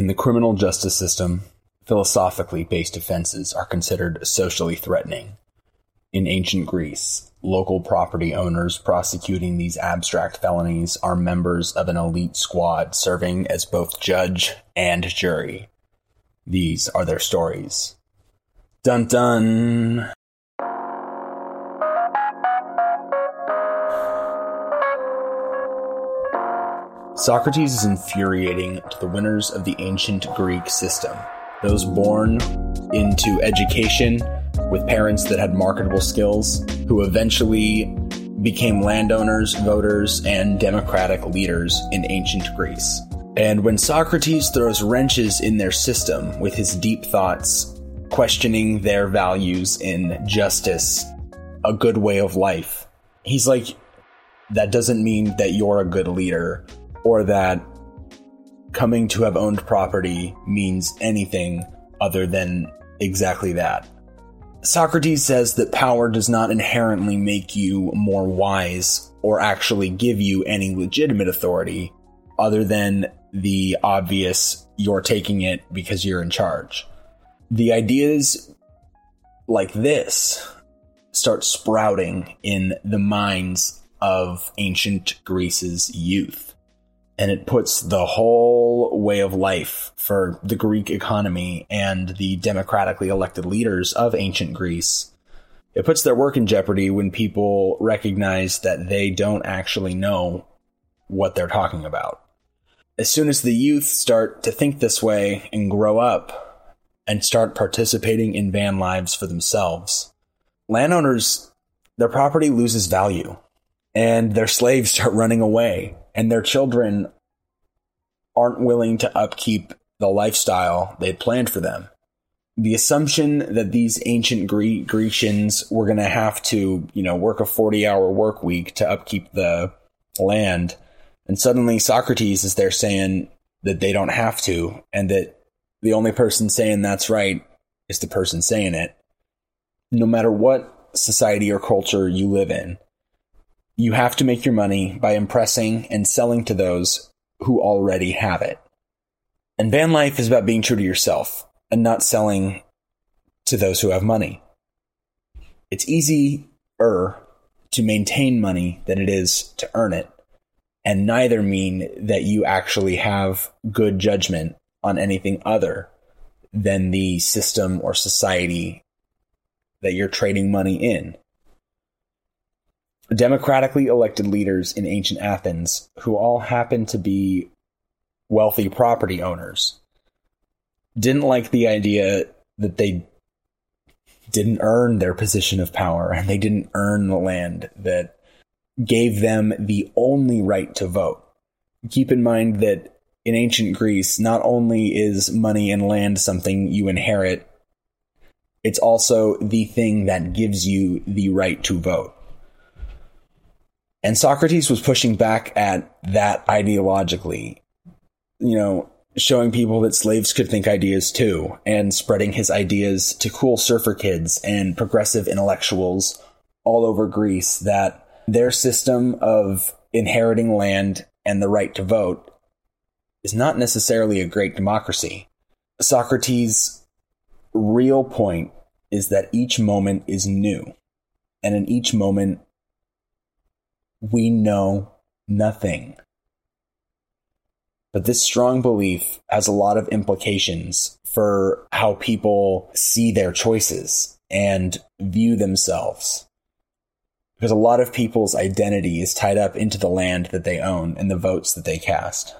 In the criminal justice system, philosophically based offenses are considered socially threatening. In ancient Greece, local property owners prosecuting these abstract felonies are members of an elite squad serving as both judge and jury. These are their stories. Dun dun! Socrates is infuriating to the winners of the ancient Greek system, those born into education with parents that had marketable skills, who eventually became landowners, voters, and democratic leaders in ancient Greece. And when Socrates throws wrenches in their system with his deep thoughts, questioning their values in justice, a good way of life, he's like, that doesn't mean that you're a good leader or that coming to have owned property means anything other than exactly that. Socrates says that power does not inherently make you more wise or actually give you any legitimate authority other than the obvious you're taking it because you're in charge. The ideas like this start sprouting in the minds of ancient Greece's youth and it puts the whole way of life for the Greek economy and the democratically elected leaders of ancient Greece. It puts their work in jeopardy when people recognize that they don't actually know what they're talking about. As soon as the youth start to think this way and grow up and start participating in van lives for themselves, landowners, their property loses value and their slaves start running away and their children aren't willing to upkeep the lifestyle they planned for them. The assumption that these ancient Gre- Grecians were going to have to, you know, work a 40 hour work week to upkeep the land. And suddenly Socrates is there saying that they don't have to, and that the only person saying that's right is the person saying it. No matter what society or culture you live in, you have to make your money by impressing and selling to those who already have it. And van life is about being true to yourself and not selling to those who have money. It's easier to maintain money than it is to earn it, and neither mean that you actually have good judgment on anything other than the system or society that you're trading money in democratically elected leaders in ancient Athens who all happened to be wealthy property owners didn't like the idea that they didn't earn their position of power and they didn't earn the land that gave them the only right to vote. Keep in mind that in ancient Greece, not only is money and land something you inherit, it's also the thing that gives you the right to vote. And Socrates was pushing back at that ideologically, you know, showing people that slaves could think ideas too, and spreading his ideas to cool surfer kids and progressive intellectuals all over Greece that their system of inheriting land and the right to vote is not necessarily a great democracy. Socrates' real point is that each moment is new, and in each moment, we know nothing. But this strong belief has a lot of implications for how people see their choices and view themselves. Because a lot of people's identity is tied up into the land that they own and the votes that they cast.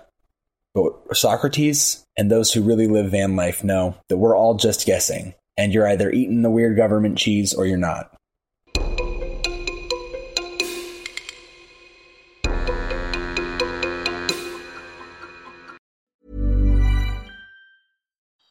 But Socrates and those who really live van life know that we're all just guessing, and you're either eating the weird government cheese or you're not.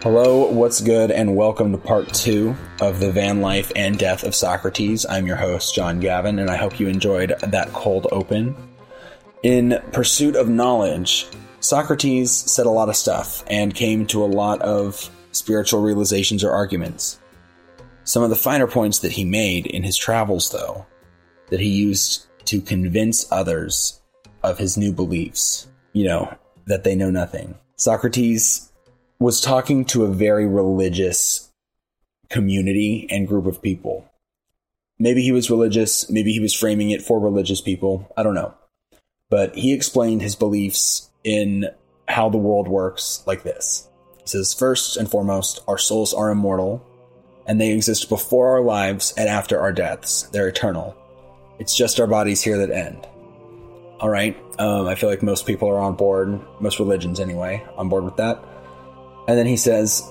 Hello, what's good, and welcome to part two of the van life and death of Socrates. I'm your host, John Gavin, and I hope you enjoyed that cold open. In pursuit of knowledge, Socrates said a lot of stuff and came to a lot of spiritual realizations or arguments. Some of the finer points that he made in his travels, though, that he used to convince others of his new beliefs, you know, that they know nothing. Socrates was talking to a very religious community and group of people. Maybe he was religious, maybe he was framing it for religious people, I don't know. But he explained his beliefs in how the world works like this. He says, First and foremost, our souls are immortal, and they exist before our lives and after our deaths. They're eternal. It's just our bodies here that end. All right. Um, I feel like most people are on board, most religions anyway, on board with that. And then he says,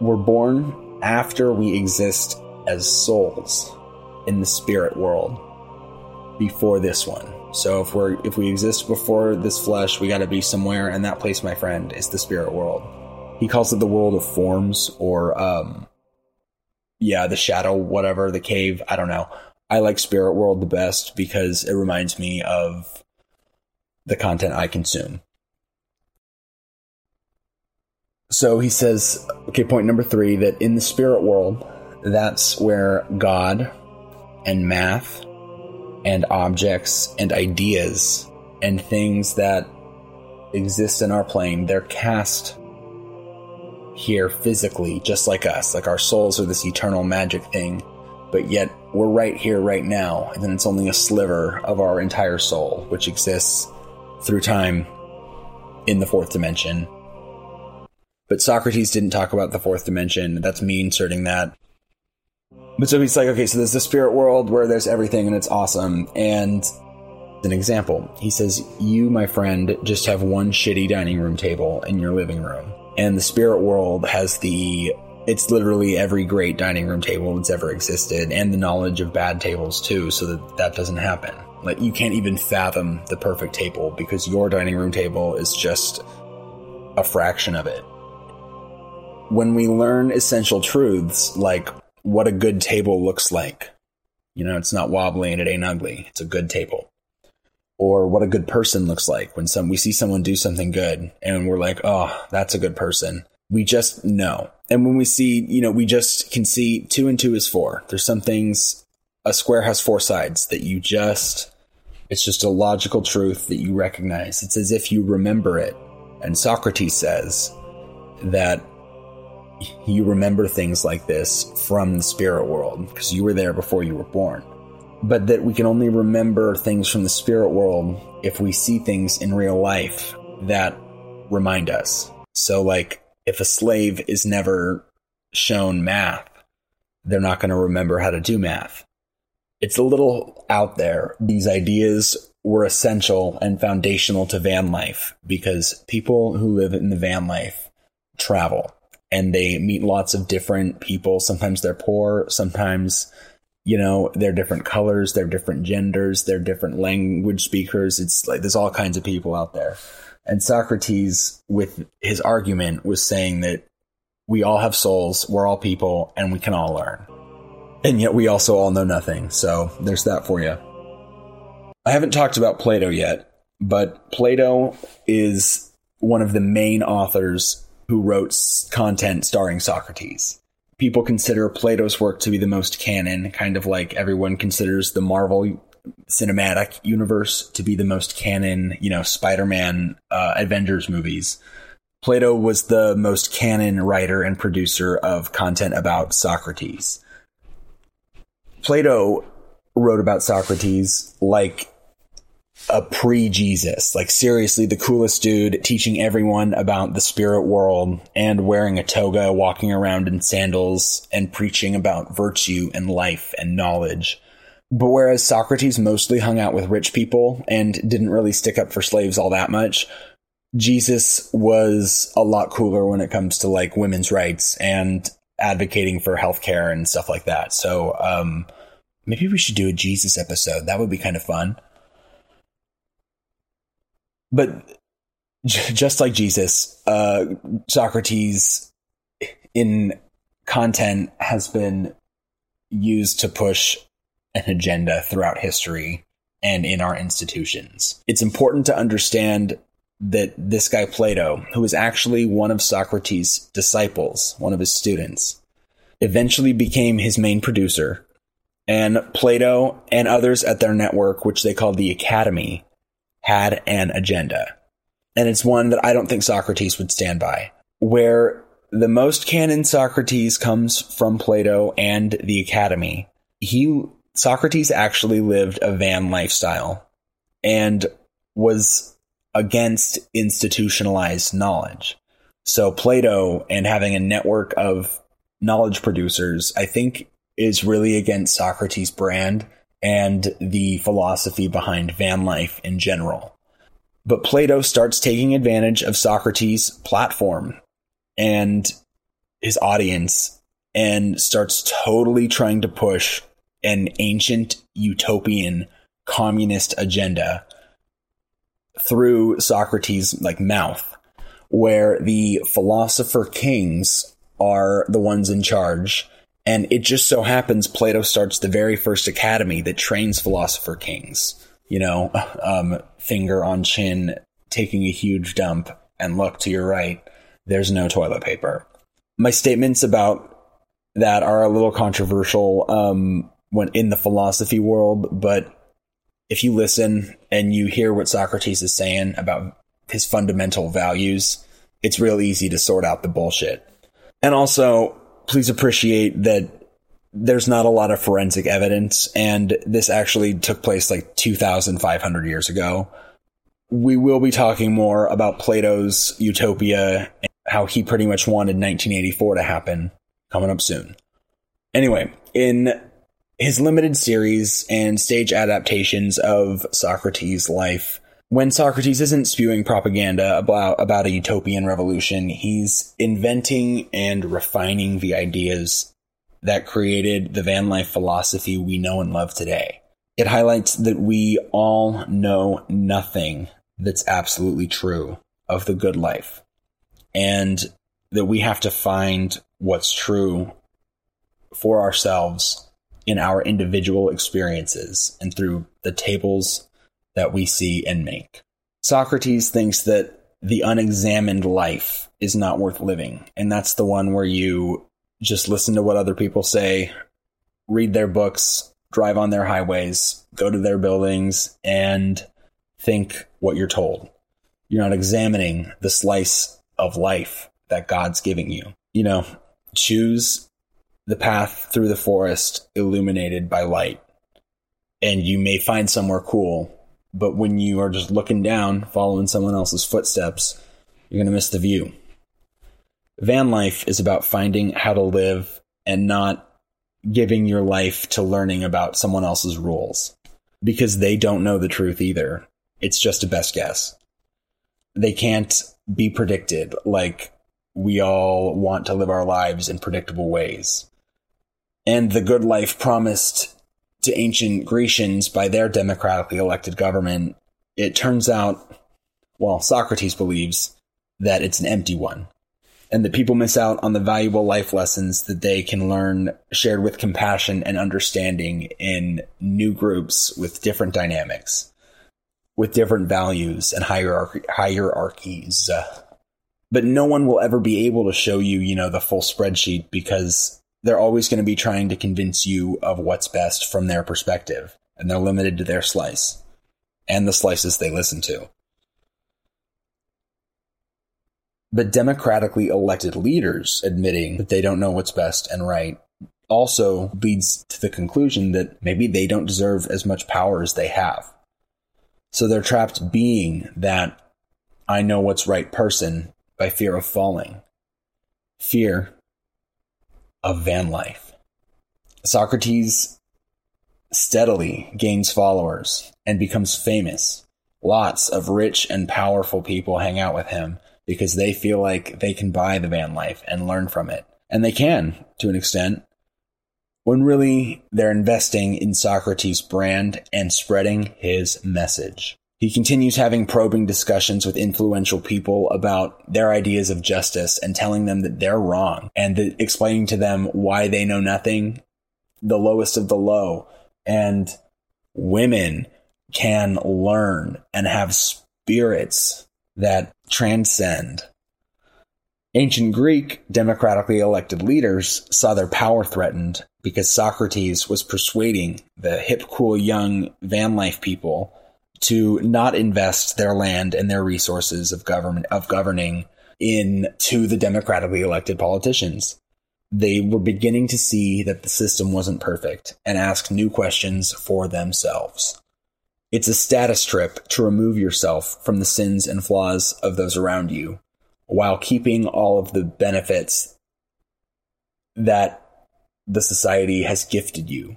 We're born after we exist as souls in the spirit world before this one. So if we're if we exist before this flesh, we got to be somewhere, and that place, my friend, is the spirit world. He calls it the world of forms, or um, yeah, the shadow, whatever, the cave. I don't know. I like spirit world the best because it reminds me of the content I consume. So he says, okay, point number three that in the spirit world, that's where God and math and objects and ideas and things that exist in our plane, they're cast here physically, just like us. Like our souls are this eternal magic thing, but yet we're right here, right now, and then it's only a sliver of our entire soul, which exists through time in the fourth dimension but Socrates didn't talk about the fourth dimension. That's me inserting that. But so he's like, okay, so there's the spirit world where there's everything and it's awesome. And an example, he says, You, my friend, just have one shitty dining room table in your living room. And the spirit world has the it's literally every great dining room table that's ever existed and the knowledge of bad tables too so that that doesn't happen like you can't even fathom the perfect table because your dining room table is just a fraction of it when we learn essential truths like what a good table looks like, you know, it's not wobbly and it ain't ugly. It's a good table. Or what a good person looks like when some we see someone do something good and we're like, "Oh, that's a good person." We just know. And when we see, you know, we just can see 2 and 2 is 4. There's some things a square has four sides that you just it's just a logical truth that you recognize. It's as if you remember it. And Socrates says that you remember things like this from the spirit world because you were there before you were born. But that we can only remember things from the spirit world if we see things in real life that remind us. So, like, if a slave is never shown math, they're not going to remember how to do math. It's a little out there. These ideas were essential and foundational to van life because people who live in the van life travel and they meet lots of different people. Sometimes they're poor, sometimes you know they're different colors, they're different genders, they're different language speakers. It's like there's all kinds of people out there. And Socrates, with his argument, was saying that we all have souls, we're all people, and we can all learn. And yet we also all know nothing. So there's that for you. I haven't talked about Plato yet, but Plato is one of the main authors who wrote content starring Socrates. People consider Plato's work to be the most canon, kind of like everyone considers the Marvel cinematic universe to be the most canon, you know, Spider Man, uh, Avengers movies. Plato was the most canon writer and producer of content about Socrates. Plato wrote about Socrates like a pre Jesus, like seriously the coolest dude teaching everyone about the spirit world and wearing a toga, walking around in sandals and preaching about virtue and life and knowledge. But whereas Socrates mostly hung out with rich people and didn't really stick up for slaves all that much, Jesus was a lot cooler when it comes to like women's rights and advocating for healthcare and stuff like that. So, um, maybe we should do a Jesus episode. That would be kind of fun. But just like Jesus, uh, Socrates in content has been used to push an agenda throughout history and in our institutions. It's important to understand that this guy Plato, who was actually one of Socrates' disciples, one of his students, eventually became his main producer. And Plato and others at their network, which they called the Academy, had an agenda. And it's one that I don't think Socrates would stand by. Where the most canon Socrates comes from Plato and the Academy, he Socrates actually lived a van lifestyle and was against institutionalized knowledge. So Plato and having a network of knowledge producers, I think is really against Socrates' brand and the philosophy behind van life in general. But Plato starts taking advantage of Socrates' platform and his audience and starts totally trying to push an ancient utopian communist agenda through Socrates' like mouth where the philosopher kings are the ones in charge and it just so happens Plato starts the very first academy that trains philosopher kings. You know, um, finger on chin, taking a huge dump, and look to your right, there's no toilet paper. My statements about that are a little controversial um, when in the philosophy world, but if you listen and you hear what Socrates is saying about his fundamental values, it's real easy to sort out the bullshit. And also, please appreciate that there's not a lot of forensic evidence, and this actually took place like 2,500 years ago. We will be talking more about Plato's Utopia and how he pretty much wanted 1984 to happen coming up soon. Anyway, in his limited series and stage adaptations of Socrates' life, when Socrates isn't spewing propaganda about, about a utopian revolution, he's inventing and refining the ideas that created the van life philosophy we know and love today. It highlights that we all know nothing that's absolutely true of the good life, and that we have to find what's true for ourselves in our individual experiences and through the tables that we see and make. Socrates thinks that the unexamined life is not worth living. And that's the one where you just listen to what other people say, read their books, drive on their highways, go to their buildings, and think what you're told. You're not examining the slice of life that God's giving you. You know, choose the path through the forest illuminated by light. And you may find somewhere cool but when you are just looking down, following someone else's footsteps, you're going to miss the view. Van life is about finding how to live and not giving your life to learning about someone else's rules because they don't know the truth either. It's just a best guess. They can't be predicted like we all want to live our lives in predictable ways. And the good life promised to ancient Grecians by their democratically elected government, it turns out, well, Socrates believes that it's an empty one and that people miss out on the valuable life lessons that they can learn shared with compassion and understanding in new groups with different dynamics, with different values and hierarchy, hierarchies. But no one will ever be able to show you, you know, the full spreadsheet because they're always going to be trying to convince you of what's best from their perspective, and they're limited to their slice and the slices they listen to. But democratically elected leaders admitting that they don't know what's best and right also leads to the conclusion that maybe they don't deserve as much power as they have. So they're trapped being that I know what's right person by fear of falling, fear of van life. Socrates steadily gains followers and becomes famous. Lots of rich and powerful people hang out with him because they feel like they can buy the van life and learn from it. And they can, to an extent, when really they're investing in Socrates' brand and spreading his message. He continues having probing discussions with influential people about their ideas of justice and telling them that they're wrong and that explaining to them why they know nothing, the lowest of the low, and women can learn and have spirits that transcend. Ancient Greek democratically elected leaders saw their power threatened because Socrates was persuading the hip, cool, young van life people to not invest their land and their resources of government of governing into the democratically elected politicians. They were beginning to see that the system wasn't perfect and ask new questions for themselves. It's a status trip to remove yourself from the sins and flaws of those around you while keeping all of the benefits that the society has gifted you.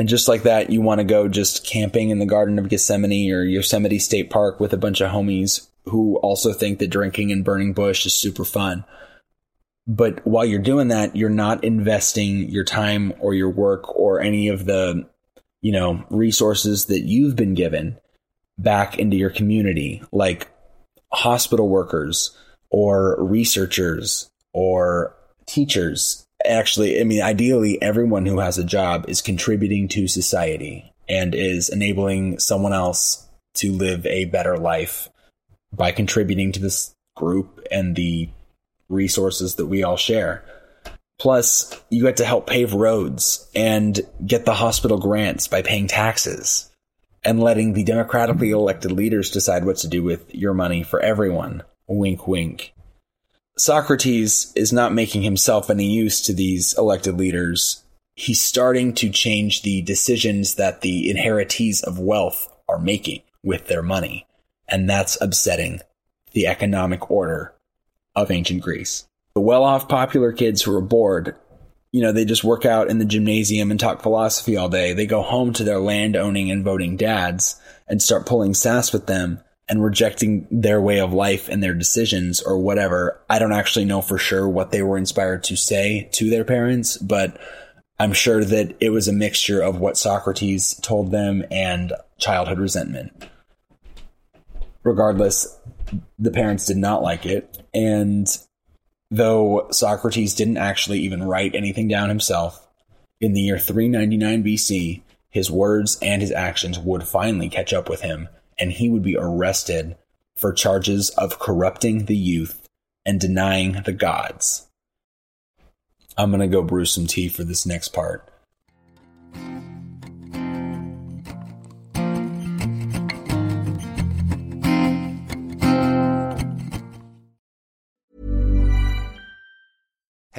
And just like that, you want to go just camping in the Garden of Gethsemane or Yosemite State Park with a bunch of homies who also think that drinking and burning bush is super fun. But while you're doing that, you're not investing your time or your work or any of the you know, resources that you've been given back into your community, like hospital workers or researchers or teachers. Actually, I mean, ideally, everyone who has a job is contributing to society and is enabling someone else to live a better life by contributing to this group and the resources that we all share. Plus, you get to help pave roads and get the hospital grants by paying taxes and letting the democratically elected leaders decide what to do with your money for everyone. Wink, wink. Socrates is not making himself any use to these elected leaders. He's starting to change the decisions that the inheritees of wealth are making with their money. And that's upsetting the economic order of ancient Greece the well off popular kids who are bored, you know, they just work out in the gymnasium and talk philosophy all day. They go home to their land owning and voting dads and start pulling sass with them and rejecting their way of life and their decisions or whatever. I don't actually know for sure what they were inspired to say to their parents, but I'm sure that it was a mixture of what Socrates told them and childhood resentment. Regardless, the parents did not like it. And Though Socrates didn't actually even write anything down himself, in the year 399 BC, his words and his actions would finally catch up with him, and he would be arrested for charges of corrupting the youth and denying the gods. I'm going to go brew some tea for this next part.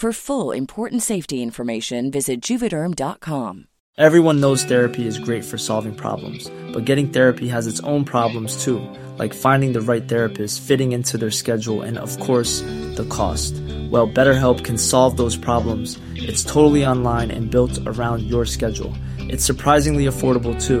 For full important safety information, visit juvederm.com. Everyone knows therapy is great for solving problems, but getting therapy has its own problems too, like finding the right therapist, fitting into their schedule, and of course, the cost. Well, BetterHelp can solve those problems. It's totally online and built around your schedule. It's surprisingly affordable too.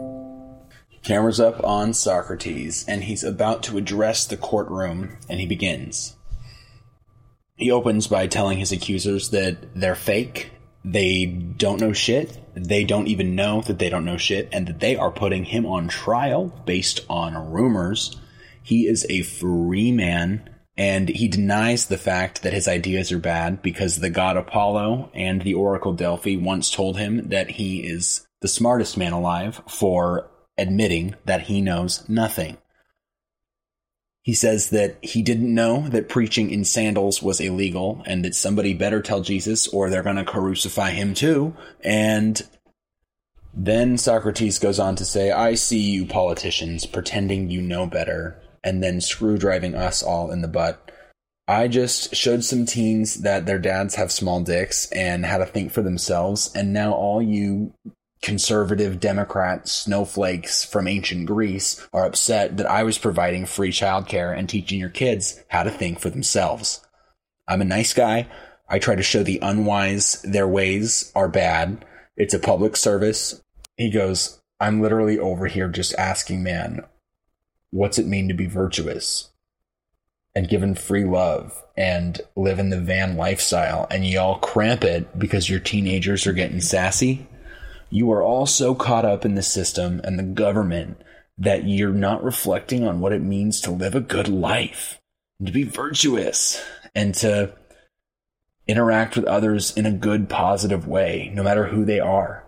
Camera's up on Socrates, and he's about to address the courtroom, and he begins. He opens by telling his accusers that they're fake, they don't know shit, they don't even know that they don't know shit, and that they are putting him on trial based on rumors. He is a free man, and he denies the fact that his ideas are bad because the god Apollo and the Oracle Delphi once told him that he is the smartest man alive for admitting that he knows nothing. He says that he didn't know that preaching in sandals was illegal and that somebody better tell Jesus or they're going to crucify him too. And then Socrates goes on to say, I see you politicians pretending you know better and then screw driving us all in the butt. I just showed some teens that their dads have small dicks and how to think for themselves. And now all you conservative Democrat snowflakes from ancient Greece are upset that I was providing free childcare and teaching your kids how to think for themselves. I'm a nice guy. I try to show the unwise their ways are bad. It's a public service. He goes, I'm literally over here just asking, man, what's it mean to be virtuous and given free love and live in the van lifestyle? And y'all cramp it because your teenagers are getting sassy you are all so caught up in the system and the government that you're not reflecting on what it means to live a good life and to be virtuous and to interact with others in a good, positive way, no matter who they are.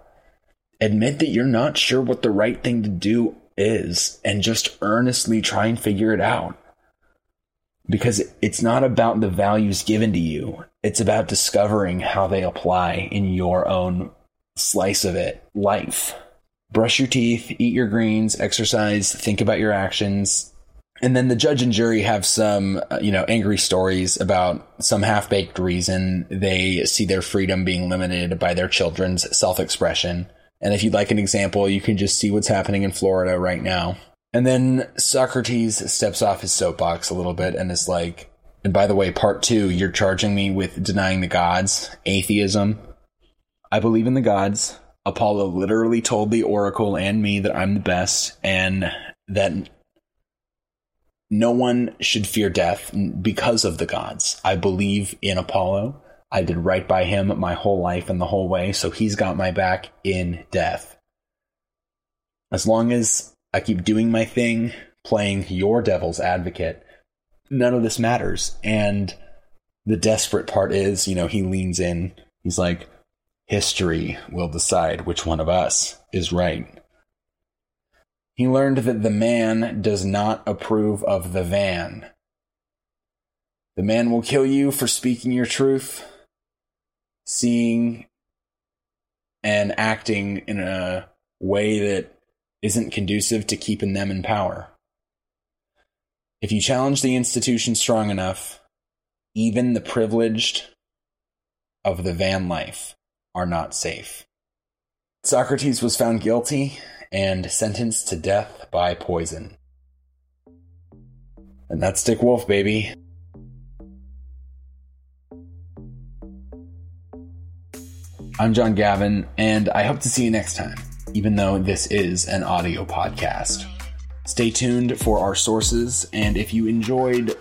Admit that you're not sure what the right thing to do is and just earnestly try and figure it out. Because it's not about the values given to you, it's about discovering how they apply in your own slice of it life. Brush your teeth, eat your greens, exercise, think about your actions. And then the judge and jury have some, uh, you know, angry stories about some half baked reason they see their freedom being limited by their children's self expression. And if you'd like an example, you can just see what's happening in Florida right now. And then Socrates steps off his soapbox a little bit and is like, and by the way, part two, you're charging me with denying the gods, atheism. I believe in the gods. Apollo literally told the oracle and me that I'm the best and that no one should fear death because of the gods. I believe in Apollo. I did right by him my whole life and the whole way, so he's got my back in death. As long as I keep doing my thing, playing your devil's advocate, none of this matters. And the desperate part is, you know, he leans in. He's like, History will decide which one of us is right. He learned that the man does not approve of the van. The man will kill you for speaking your truth, seeing and acting in a way that isn't conducive to keeping them in power. If you challenge the institution strong enough, even the privileged of the van life are not safe. Socrates was found guilty and sentenced to death by poison. And that's Dick Wolf, baby. I'm John Gavin, and I hope to see you next time, even though this is an audio podcast. Stay tuned for our sources, and if you enjoyed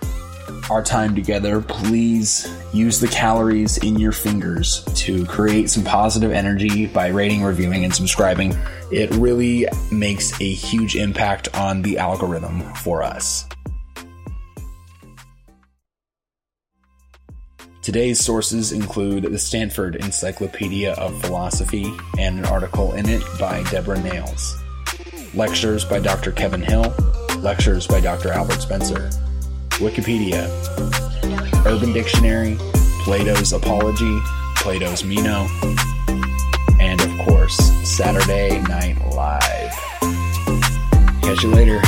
our time together, please use the calories in your fingers to create some positive energy by rating, reviewing, and subscribing. It really makes a huge impact on the algorithm for us. Today's sources include the Stanford Encyclopedia of Philosophy and an article in it by Debra Nails, lectures by Dr. Kevin Hill, lectures by Dr. Albert Spencer, Wikipedia, Urban Dictionary, Plato's Apology, Plato's Meno, and of course, Saturday Night Live. Catch you later.